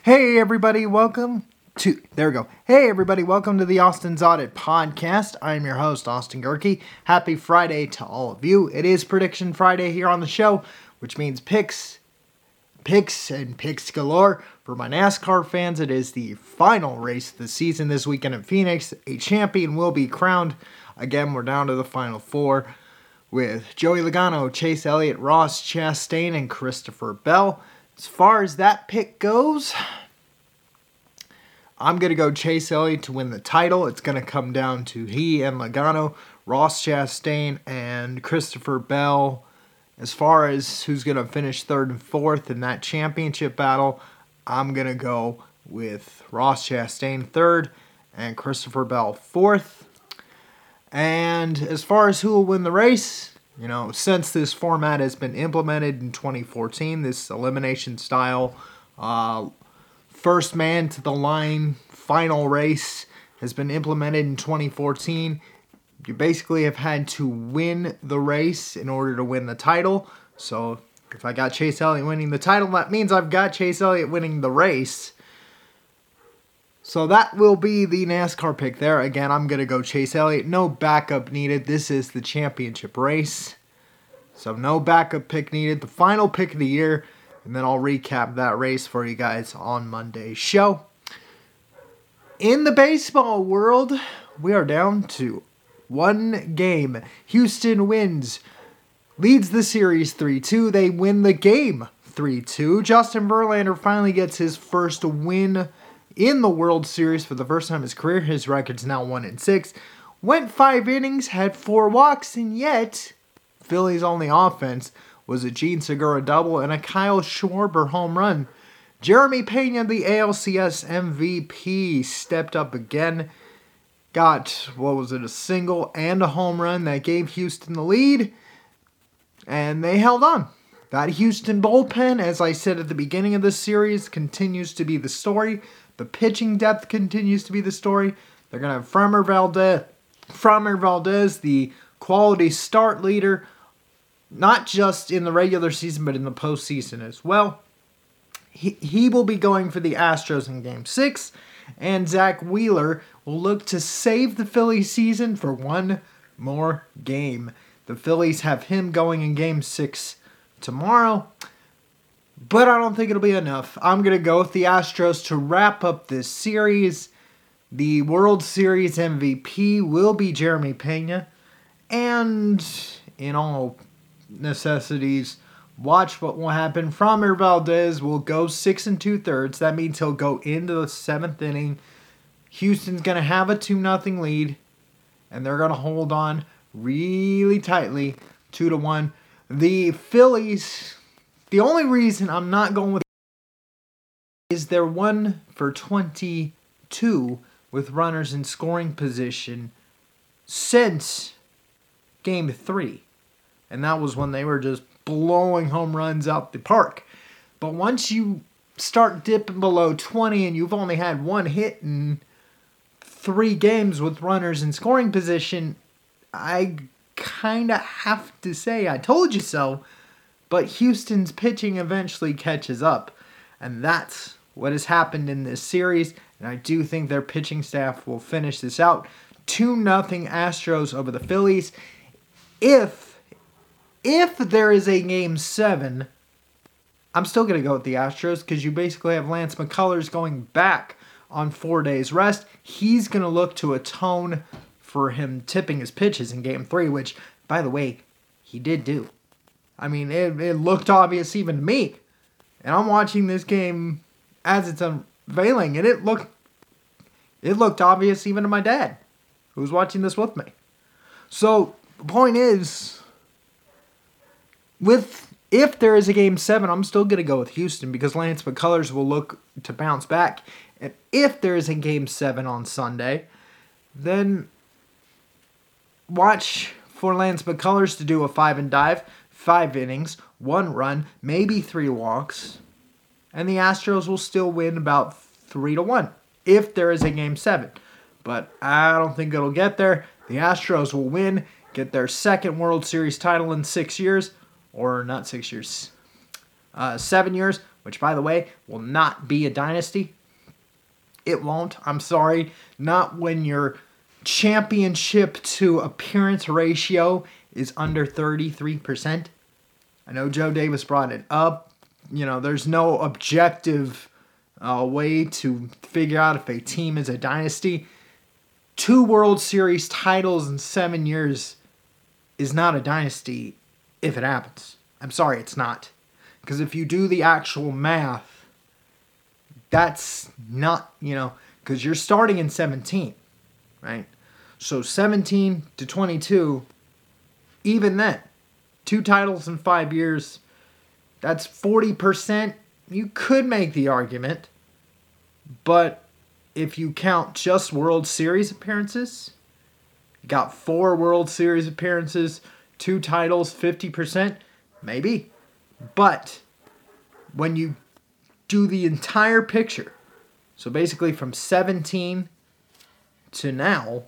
Hey everybody, welcome to there we go. Hey everybody, welcome to the Austin's Audit Podcast. I am your host, Austin Gehrke. Happy Friday to all of you. It is Prediction Friday here on the show, which means picks, picks, and picks galore. For my NASCAR fans, it is the final race of the season this weekend in Phoenix. A champion will be crowned. Again, we're down to the final four with Joey Logano, Chase Elliott, Ross Chastain, and Christopher Bell. As far as that pick goes, I'm going to go Chase Elliott to win the title. It's going to come down to he and Logano, Ross Chastain, and Christopher Bell. As far as who's going to finish third and fourth in that championship battle, I'm going to go with Ross Chastain third and Christopher Bell fourth. And as far as who will win the race, you know, since this format has been implemented in 2014, this elimination style, uh, first man to the line final race has been implemented in 2014. You basically have had to win the race in order to win the title. So if I got Chase Elliott winning the title, that means I've got Chase Elliott winning the race. So that will be the NASCAR pick there. Again, I'm going to go Chase Elliott. No backup needed. This is the championship race. So no backup pick needed. The final pick of the year. And then I'll recap that race for you guys on Monday's show. In the baseball world, we are down to one game. Houston wins, leads the series 3 2. They win the game 3 2. Justin Verlander finally gets his first win in the World Series for the first time in his career. His record's now 1 and 6. Went five innings, had four walks, and yet Phillies' only offense was a Jean Segura double and a Kyle Schwarber home run. Jeremy Pena, the ALCS MVP, stepped up again. Got, what was it, a single and a home run that gave Houston the lead. And they held on. That Houston bullpen, as I said at the beginning of this series, continues to be the story. The pitching depth continues to be the story. They're going to have Framber Valdez, Framber Valdez, the quality start leader, not just in the regular season, but in the postseason as well. He, he will be going for the Astros in game six, and Zack Wheeler will look to save the Phillies season for one more game. The Phillies have him going in game six tomorrow, but I don't think it'll be enough. I'm going to go with the Astros to wrap up this series. The World Series MVP will be Jeremy Pena, and in all necessities. Watch what will happen. Framber Valdez will go six and two thirds. That means he'll go into the seventh inning. Houston's gonna have a two nothing lead, and they're gonna hold on really tightly, two to one. The Phillies. The only reason I'm not going with is they're one for twenty two with runners in scoring position since game three and that was when they were just blowing home runs out the park. But once you start dipping below 20 and you've only had one hit in three games with runners in scoring position, I kind of have to say I told you so. But Houston's pitching eventually catches up. And that's what has happened in this series. And I do think their pitching staff will finish this out. 2 nothing Astros over the Phillies. If if there is a game seven, I'm still going to go with the Astros because you basically have Lance McCullers going back on four days rest. He's going to look to atone for him tipping his pitches in game three, which, by the way, he did do. I mean, it, it looked obvious even to me. And I'm watching this game as it's unveiling, and it looked it looked obvious even to my dad, who was watching this with me. So the point is, with if there is a game seven, I'm still gonna go with Houston because Lance McCullers will look to bounce back. And if there is a game seven on Sunday, then watch for Lance McCullers to do a five and dive, five innings, one run, maybe three walks, and the Astros will still win about three to one if there is a game seven. But I don't think it'll get there. The Astros will win, get their second World Series title in six years or not six years, uh, seven years, which, by the way, will not be a dynasty. It won't. I'm sorry. Not when your championship to appearance ratio is under 33%. I know Joe Davis brought it up. You know, there's no objective uh, way to figure out if a team is a dynasty. Two World Series titles in seven years is not a dynasty if it happens. I'm sorry, it's not. Because if you do the actual math, that's not, you know, because you're starting in 17, right? So 17 to 22, even then, two titles in five years, that's 40%. You could make the argument, but if you count just World Series appearances, got four World Series appearances, two titles, 50%, maybe. But when you do the entire picture, so basically from 17 to now,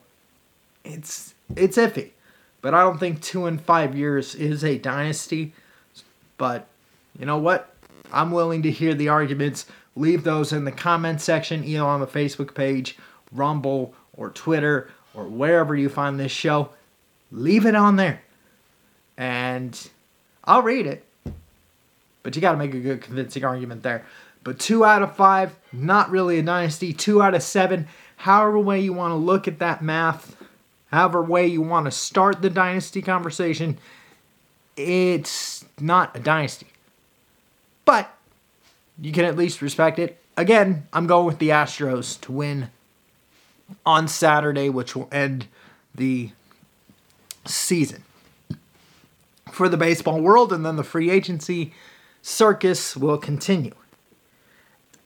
it's it's iffy. But I don't think 2 and 5 years is a dynasty. But you know what? I'm willing to hear the arguments. Leave those in the comment section, either on the Facebook page, Rumble, or Twitter, or wherever you find this show. Leave it on there. And I'll read it. But you got to make a good convincing argument there. But two out of five, not really a dynasty. Two out of seven, however way you want to look at that math, however way you want to start the dynasty conversation, it's not a dynasty. But you can at least respect it. Again, I'm going with the Astros to win on Saturday, which will end the season for the baseball world, and then the free agency circus will continue.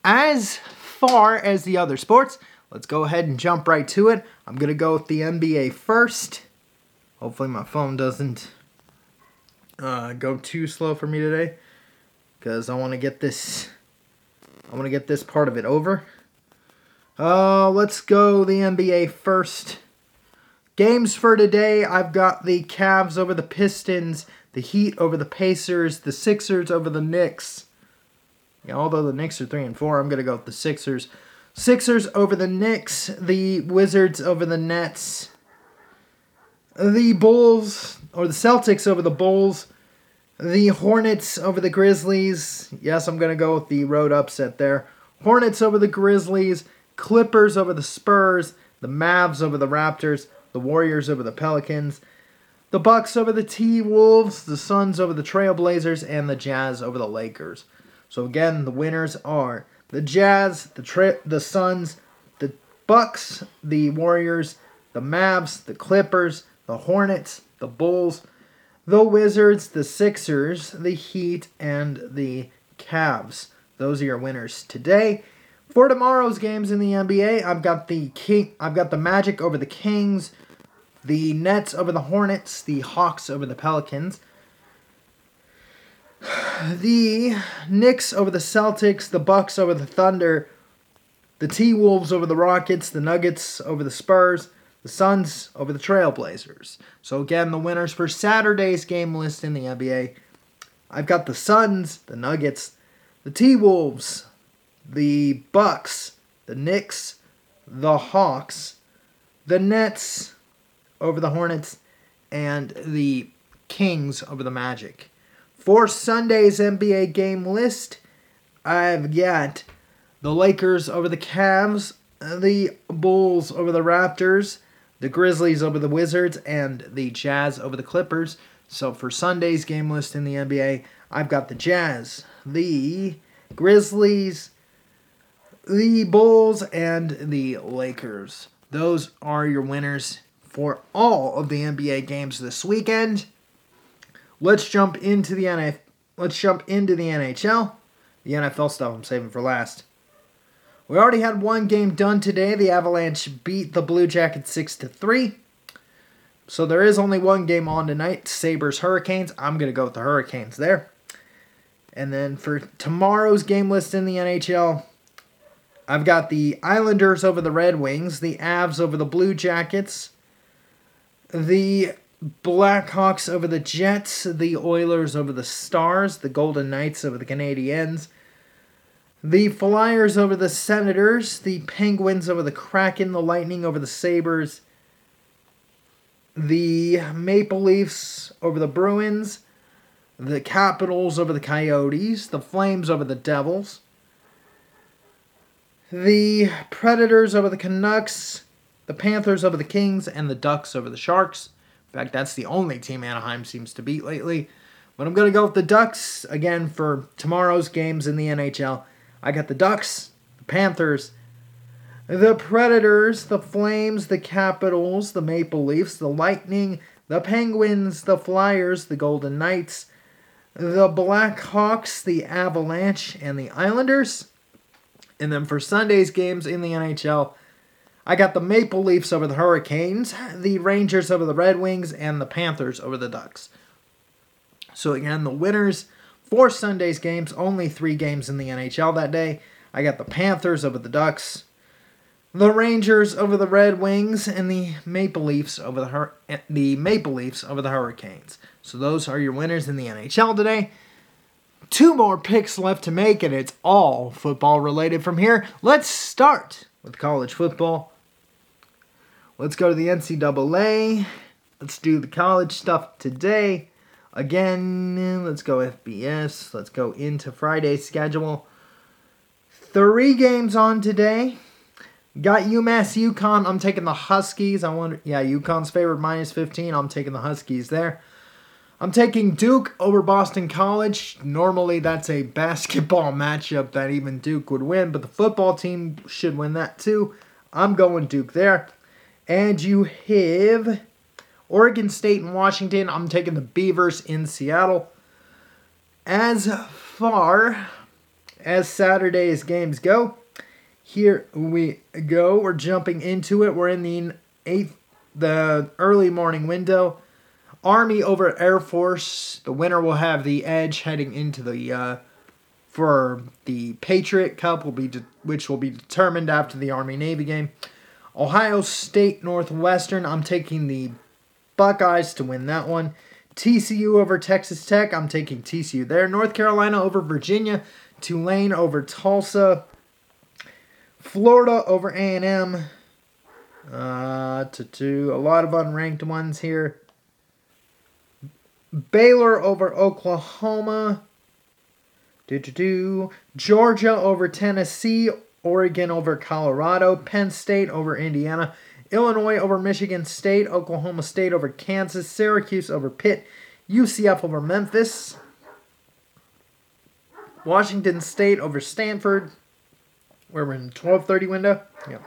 As far as the other sports, let's go ahead and jump right to it. I'm going to go with the NBA first. Hopefully, my phone doesn't uh, go too slow for me today because I want to get this. I want to get this part of it over. Uh, let's go the NBA first. Games for today, I've got the Cavs over the Pistons, the Heat over the Pacers, the Sixers over the Knicks. Yeah, although the Knicks are 3 and 4, I'm going to go with the Sixers. Sixers over the Knicks, the Wizards over the Nets, the Bulls or the Celtics over the Bulls, the Hornets over the Grizzlies. Yes, I'm going to go with the road upset there. Hornets over the Grizzlies, Clippers over the Spurs, the Mavs over the Raptors, the Warriors over the Pelicans, the Bucks over the T Wolves, the Suns over the Trailblazers, and the Jazz over the Lakers. So again, the winners are the Jazz, the Tra- the Suns, the Bucks, the Warriors, the Mavs, the Clippers, the Hornets, the Bulls, the Wizards, the Sixers, the Heat, and the Cavs. Those are your winners today. For tomorrow's games in the NBA, I've got the King, I've got the Magic over the Kings, the Nets over the Hornets, the Hawks over the Pelicans, the Knicks over the Celtics, the Bucks over the Thunder, the T Wolves over the Rockets, the Nuggets over the Spurs, the Suns over the Trailblazers. So again, the winners for Saturday's game list in the NBA. I've got the Suns, the Nuggets, the T Wolves, the Bucks, the Knicks, the Hawks, the Nets over the Hornets, and the Kings over the Magic. For Sunday's NBA game list, I've got the Lakers over the Cavs, the Bulls over the Raptors, the Grizzlies over the Wizards, and the Jazz over the Clippers. So for Sunday's game list in the NBA, I've got the Jazz, the Grizzlies, the Bulls, and the Lakers. Those are your winners for all of the NBA games this weekend. Let's jump into the NF- Let's jump into the NHL. The NFL stuff I'm saving for last. We already had one game done today. The Avalanche beat the Blue Jackets 6 to 3. So there is only one game on tonight. Sabres Hurricanes. I'm going to go with the Hurricanes there. And then for tomorrow's game list in the NHL, I've got the Islanders over the Red Wings, the Avs over the Blue Jackets, the Blackhawks over the Jets, the Oilers over the Stars, the Golden Knights over the Canadiens, The Flyers over the Senators, the Penguins over the Kraken, the Lightning over the Sabres, the Maple Leafs over the Bruins, the Capitals over the Coyotes, the Flames over the Devils, the Predators over the Canucks, the Panthers over the Kings, and the Ducks over the Sharks. In fact, that's the only team Anaheim seems to beat lately. But I'm going to go with the Ducks again for tomorrow's games in the NHL. I got the Ducks, the Panthers, the Predators, the Flames, the Capitals, the Maple Leafs, the Lightning, the Penguins, the Flyers, the Golden Knights, the Blackhawks, the Avalanche, and the Islanders. And then for Sunday's games in the NHL, I got the Maple Leafs over the Hurricanes, the Rangers over the Red Wings, and the Panthers over the Ducks. So again, the winners for Sunday's games, only three games in the NHL that day. I got the Panthers over the Ducks, the Rangers over the Red Wings, and the Maple Leafs over the Hur- the Maple Leafs over the Hurricanes. So those are your winners in the NHL today. Two more picks left to make, and it's all football related from here. Let's start with college football. Let's go to the NCAA. Let's do the college stuff today. Again, let's go FBS. Let's go into Friday's schedule. Three games on today. Got UMass UConn. I'm taking the Huskies. I wonder, yeah, UConn's favored minus 15. I'm taking the Huskies there. I'm taking Duke over Boston College. Normally, that's a basketball matchup that even Duke would win, but the football team should win that too. I'm going Duke there. And you have Oregon State and Washington. I'm taking the Beavers in Seattle. As far as Saturday's games go, here we go. We're jumping into it. We're in the eighth, the early morning window. Army over Air Force. The winner will have the edge heading into the uh, for the Patriot Cup, will be de- which will be determined after the Army Navy game. Ohio State Northwestern. I'm taking the Buckeyes to win that one. TCU over Texas Tech. I'm taking TCU there. North Carolina over Virginia. Tulane over Tulsa. Florida over A&M. Uh, to, to a lot of unranked ones here. Baylor over Oklahoma. Do do do. Georgia over Tennessee. Oregon over Colorado. Penn State over Indiana. Illinois over Michigan State, Oklahoma State over Kansas, Syracuse over Pitt, UCF over Memphis, Washington State over Stanford. Where we're in 12:30 window. Yeah.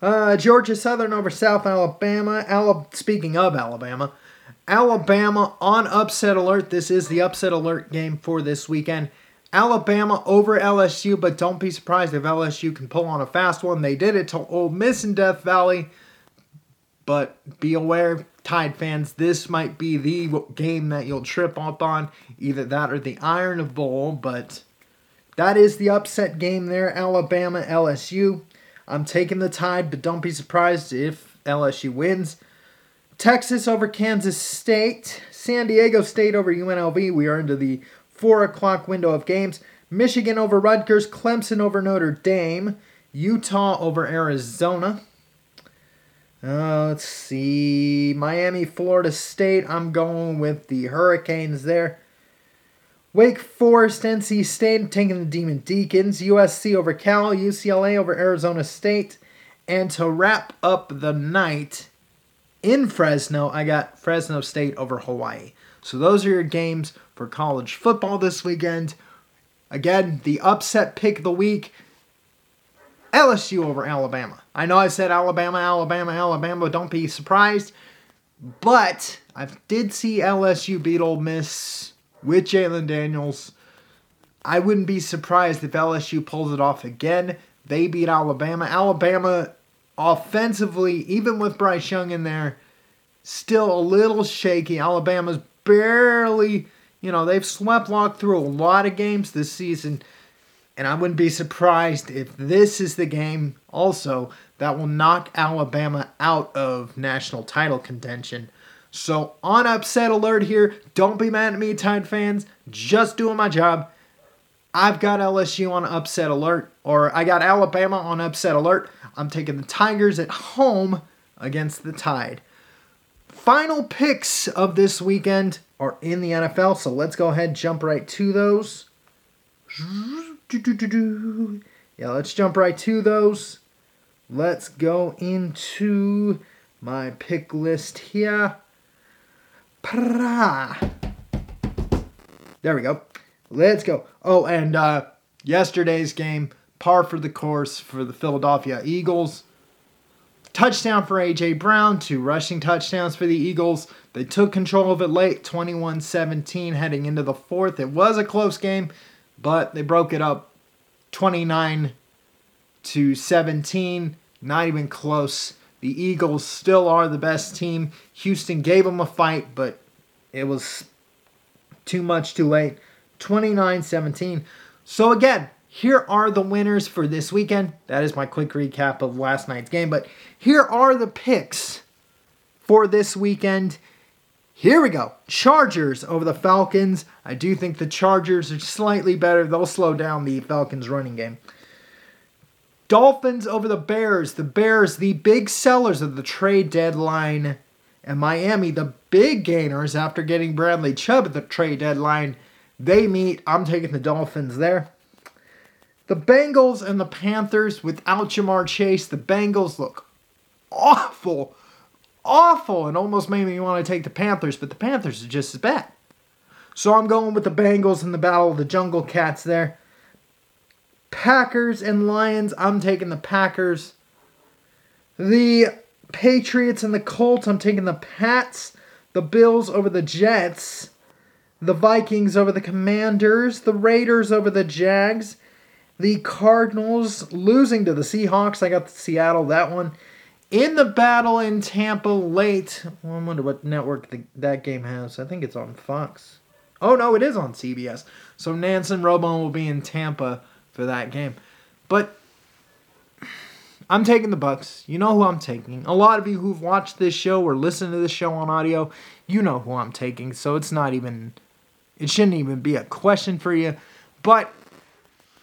Uh, Georgia Southern over South Alabama. Alabama. Speaking of Alabama, Alabama on upset alert. This is the upset alert game for this weekend. Alabama over LSU, but don't be surprised if LSU can pull on a fast one. They did it to Ole Miss in Death Valley, but be aware, Tide fans, this might be the game that you'll trip up on. Either that or the Iron Bowl, but that is the upset game there. Alabama LSU. I'm taking the Tide, but don't be surprised if LSU wins. Texas over Kansas State. San Diego State over UNLV. We are into the 4 o'clock window of games. Michigan over Rutgers, Clemson over Notre Dame, Utah over Arizona. Uh, let's see. Miami, Florida State. I'm going with the Hurricanes there. Wake Forest, NC State, taking the Demon Deacons. USC over Cal, UCLA over Arizona State. And to wrap up the night in Fresno, I got Fresno State over Hawaii. So those are your games for college football this weekend. Again, the upset pick of the week LSU over Alabama. I know I said Alabama, Alabama, Alabama. Don't be surprised. But I did see LSU beat Ole Miss with Jalon Daniels. I wouldn't be surprised if LSU pulls it off again. They beat Alabama. Alabama, offensively, even with Bryce Young in there, still a little shaky. Alabama's barely, you know, they've swept walked through a lot of games this season. And I wouldn't be surprised if this is the game also that will knock Alabama out of national title contention. So, on upset alert here, don't be mad at me, Tide fans. Just doing my job. I've got LSU on upset alert, or I got Alabama on upset alert. I'm taking the Tigers at home against the Tide. Final picks of this weekend are in the NFL, so let's go ahead jump right to those. Yeah, let's jump right to those. Let's go into my pick list here. There we go. Let's go. Oh, and uh, yesterday's game, par for the course for the Philadelphia Eagles. Touchdown for A.J. Brown, two rushing touchdowns for the Eagles. They took control of it late, 21 17, heading into the fourth. It was a close game, but they broke it up 29 to 17. Not even close. The Eagles still are the best team. Houston gave them a fight, but it was too much too late. 29 17. So, again, here are the winners for this weekend. That is my quick recap of last night's game. But here are the picks for this weekend. Here we go. Chargers over the Falcons. I do think the Chargers are slightly better. They'll slow down the Falcons running game. Dolphins over the Bears. The Bears, the big sellers of the trade deadline. And Miami, the big gainers after getting Bradley Chubb at the trade deadline. They meet. I'm taking the Dolphins there. The Bengals and the Panthers without Ja'Marr Chase. The Bengals look awful. Awful. And almost made me want to take the Panthers, but the Panthers are just as bad. So I'm going with the Bengals in the Battle of the Jungle Cats there. Packers and Lions. I'm taking the Packers. The Patriots and the Colts. I'm taking the Pats. The Bills over the Jets. The Vikings over the Commanders. The Raiders over the Jags. The Cardinals losing to the Seahawks. I got the Seattle, that one. In the battle in Tampa late. Well, I wonder what network the, that game has. I think it's on Fox. Oh, no, it is on CBS. So Nance and Romo will be in Tampa for that game. But I'm taking the Bucks. You know who I'm taking. A lot of you who've watched this show or listened to this show on audio, you know who I'm taking. So it's not even it shouldn't even be a question for you. But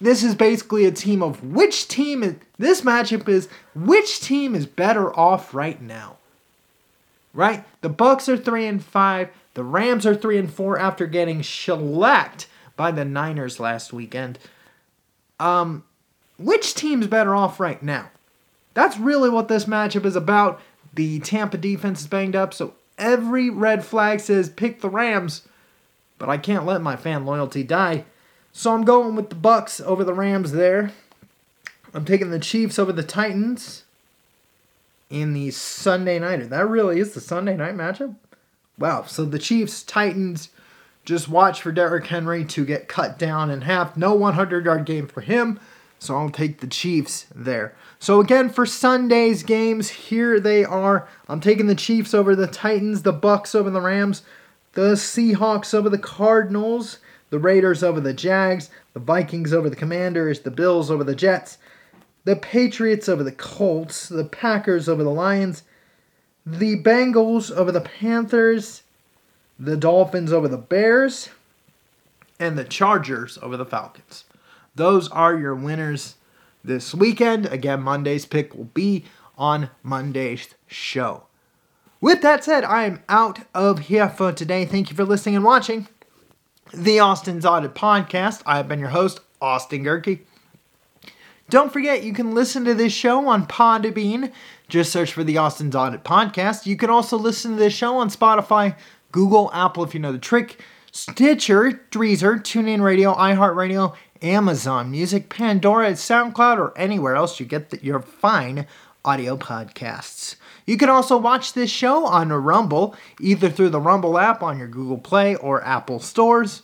this is basically a team of which team is this matchup is which team is better off right now. Right? The Bucks are 3 and 5, the Rams are 3 and 4 after getting shellacked by the Niners last weekend. Um, which team's better off right now? That's really what this matchup is about. The Tampa defense is banged up, so every red flag says pick the Rams, but I can't let my fan loyalty die. So I'm going with the Bucks over the Rams there. I'm taking the Chiefs over the Titans in the Sunday nighter. That really is the Sunday night matchup. Wow. So the Chiefs Titans just watch for Derrick Henry to get cut down in half. No 100 yard game for him. So I'll take the Chiefs there. So again for Sunday's games, here they are. I'm taking the Chiefs over the Titans, the Bucks over the Rams, the Seahawks over the Cardinals, the Raiders over the Jags, the Vikings over the Commanders, the Bills over the Jets, the Patriots over the Colts, the Packers over the Lions, the Bengals over the Panthers, the Dolphins over the Bears, and the Chargers over the Falcons. Those are your winners this weekend. Again, Monday's pick will be on Monday's show. With that said, I am out of here for today. Thank you for listening and watching the Austin's Audit Podcast. I have been your host, Austin Gehrke. Don't forget, you can listen to this show on Podbean. Just search for the Austin's Audit Podcast. You can also listen to this show on Spotify, Google, Apple, if you know the trick, Stitcher, Deezer, TuneIn Radio, iHeartRadio, Amazon Music, Pandora, SoundCloud, or anywhere else you get your fine audio podcasts. You can also watch this show on Rumble, either through the Rumble app on your Google Play or Apple stores.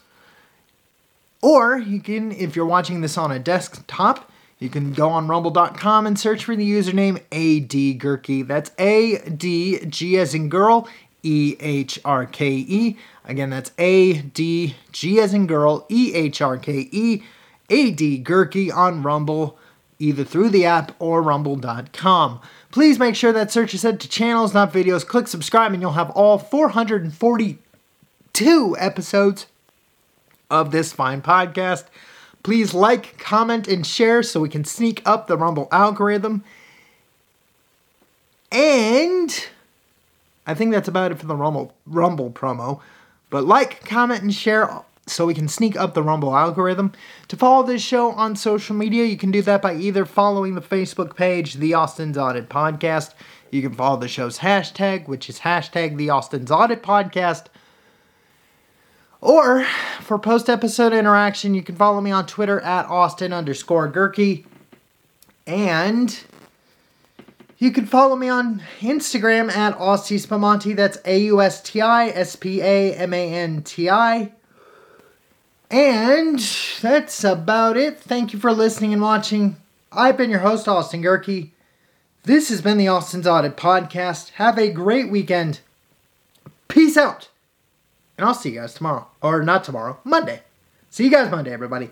Or you can, if you're watching this on a desktop, you can go on rumble.com and search for the username AD That's A D G as in girl, E H R K E. Again, that's A D G as in girl, E H R K E, Gehrke on Rumble, either through the app or rumble.com. Please make sure that search is set to channels, not videos. Click subscribe, and you'll have all 442 episodes of this fine podcast. Please like, comment, and share so we can sneak up the Rumble algorithm. And I think that's about it for the Rumble Rumble promo. But like, comment, and share so we can sneak up the Rumble algorithm. To follow this show on social media, you can do that by either following the Facebook page, The Austin's Audit Podcast. You can follow the show's hashtag, which is hashtag The Austin's Audit Podcast. Or for post episode interaction, you can follow me on Twitter at Austin underscore Gehrke. And you can follow me on Instagram at Austi Spamanti. That's A U S T I S P A M A N T I. And that's about it. Thank you for listening and watching. I've been your host, Austin Gehrke. This has been the Austin's Audit Podcast. Have a great weekend. Peace out. And I'll see you guys tomorrow. Or not tomorrow, Monday. See you guys Monday, everybody.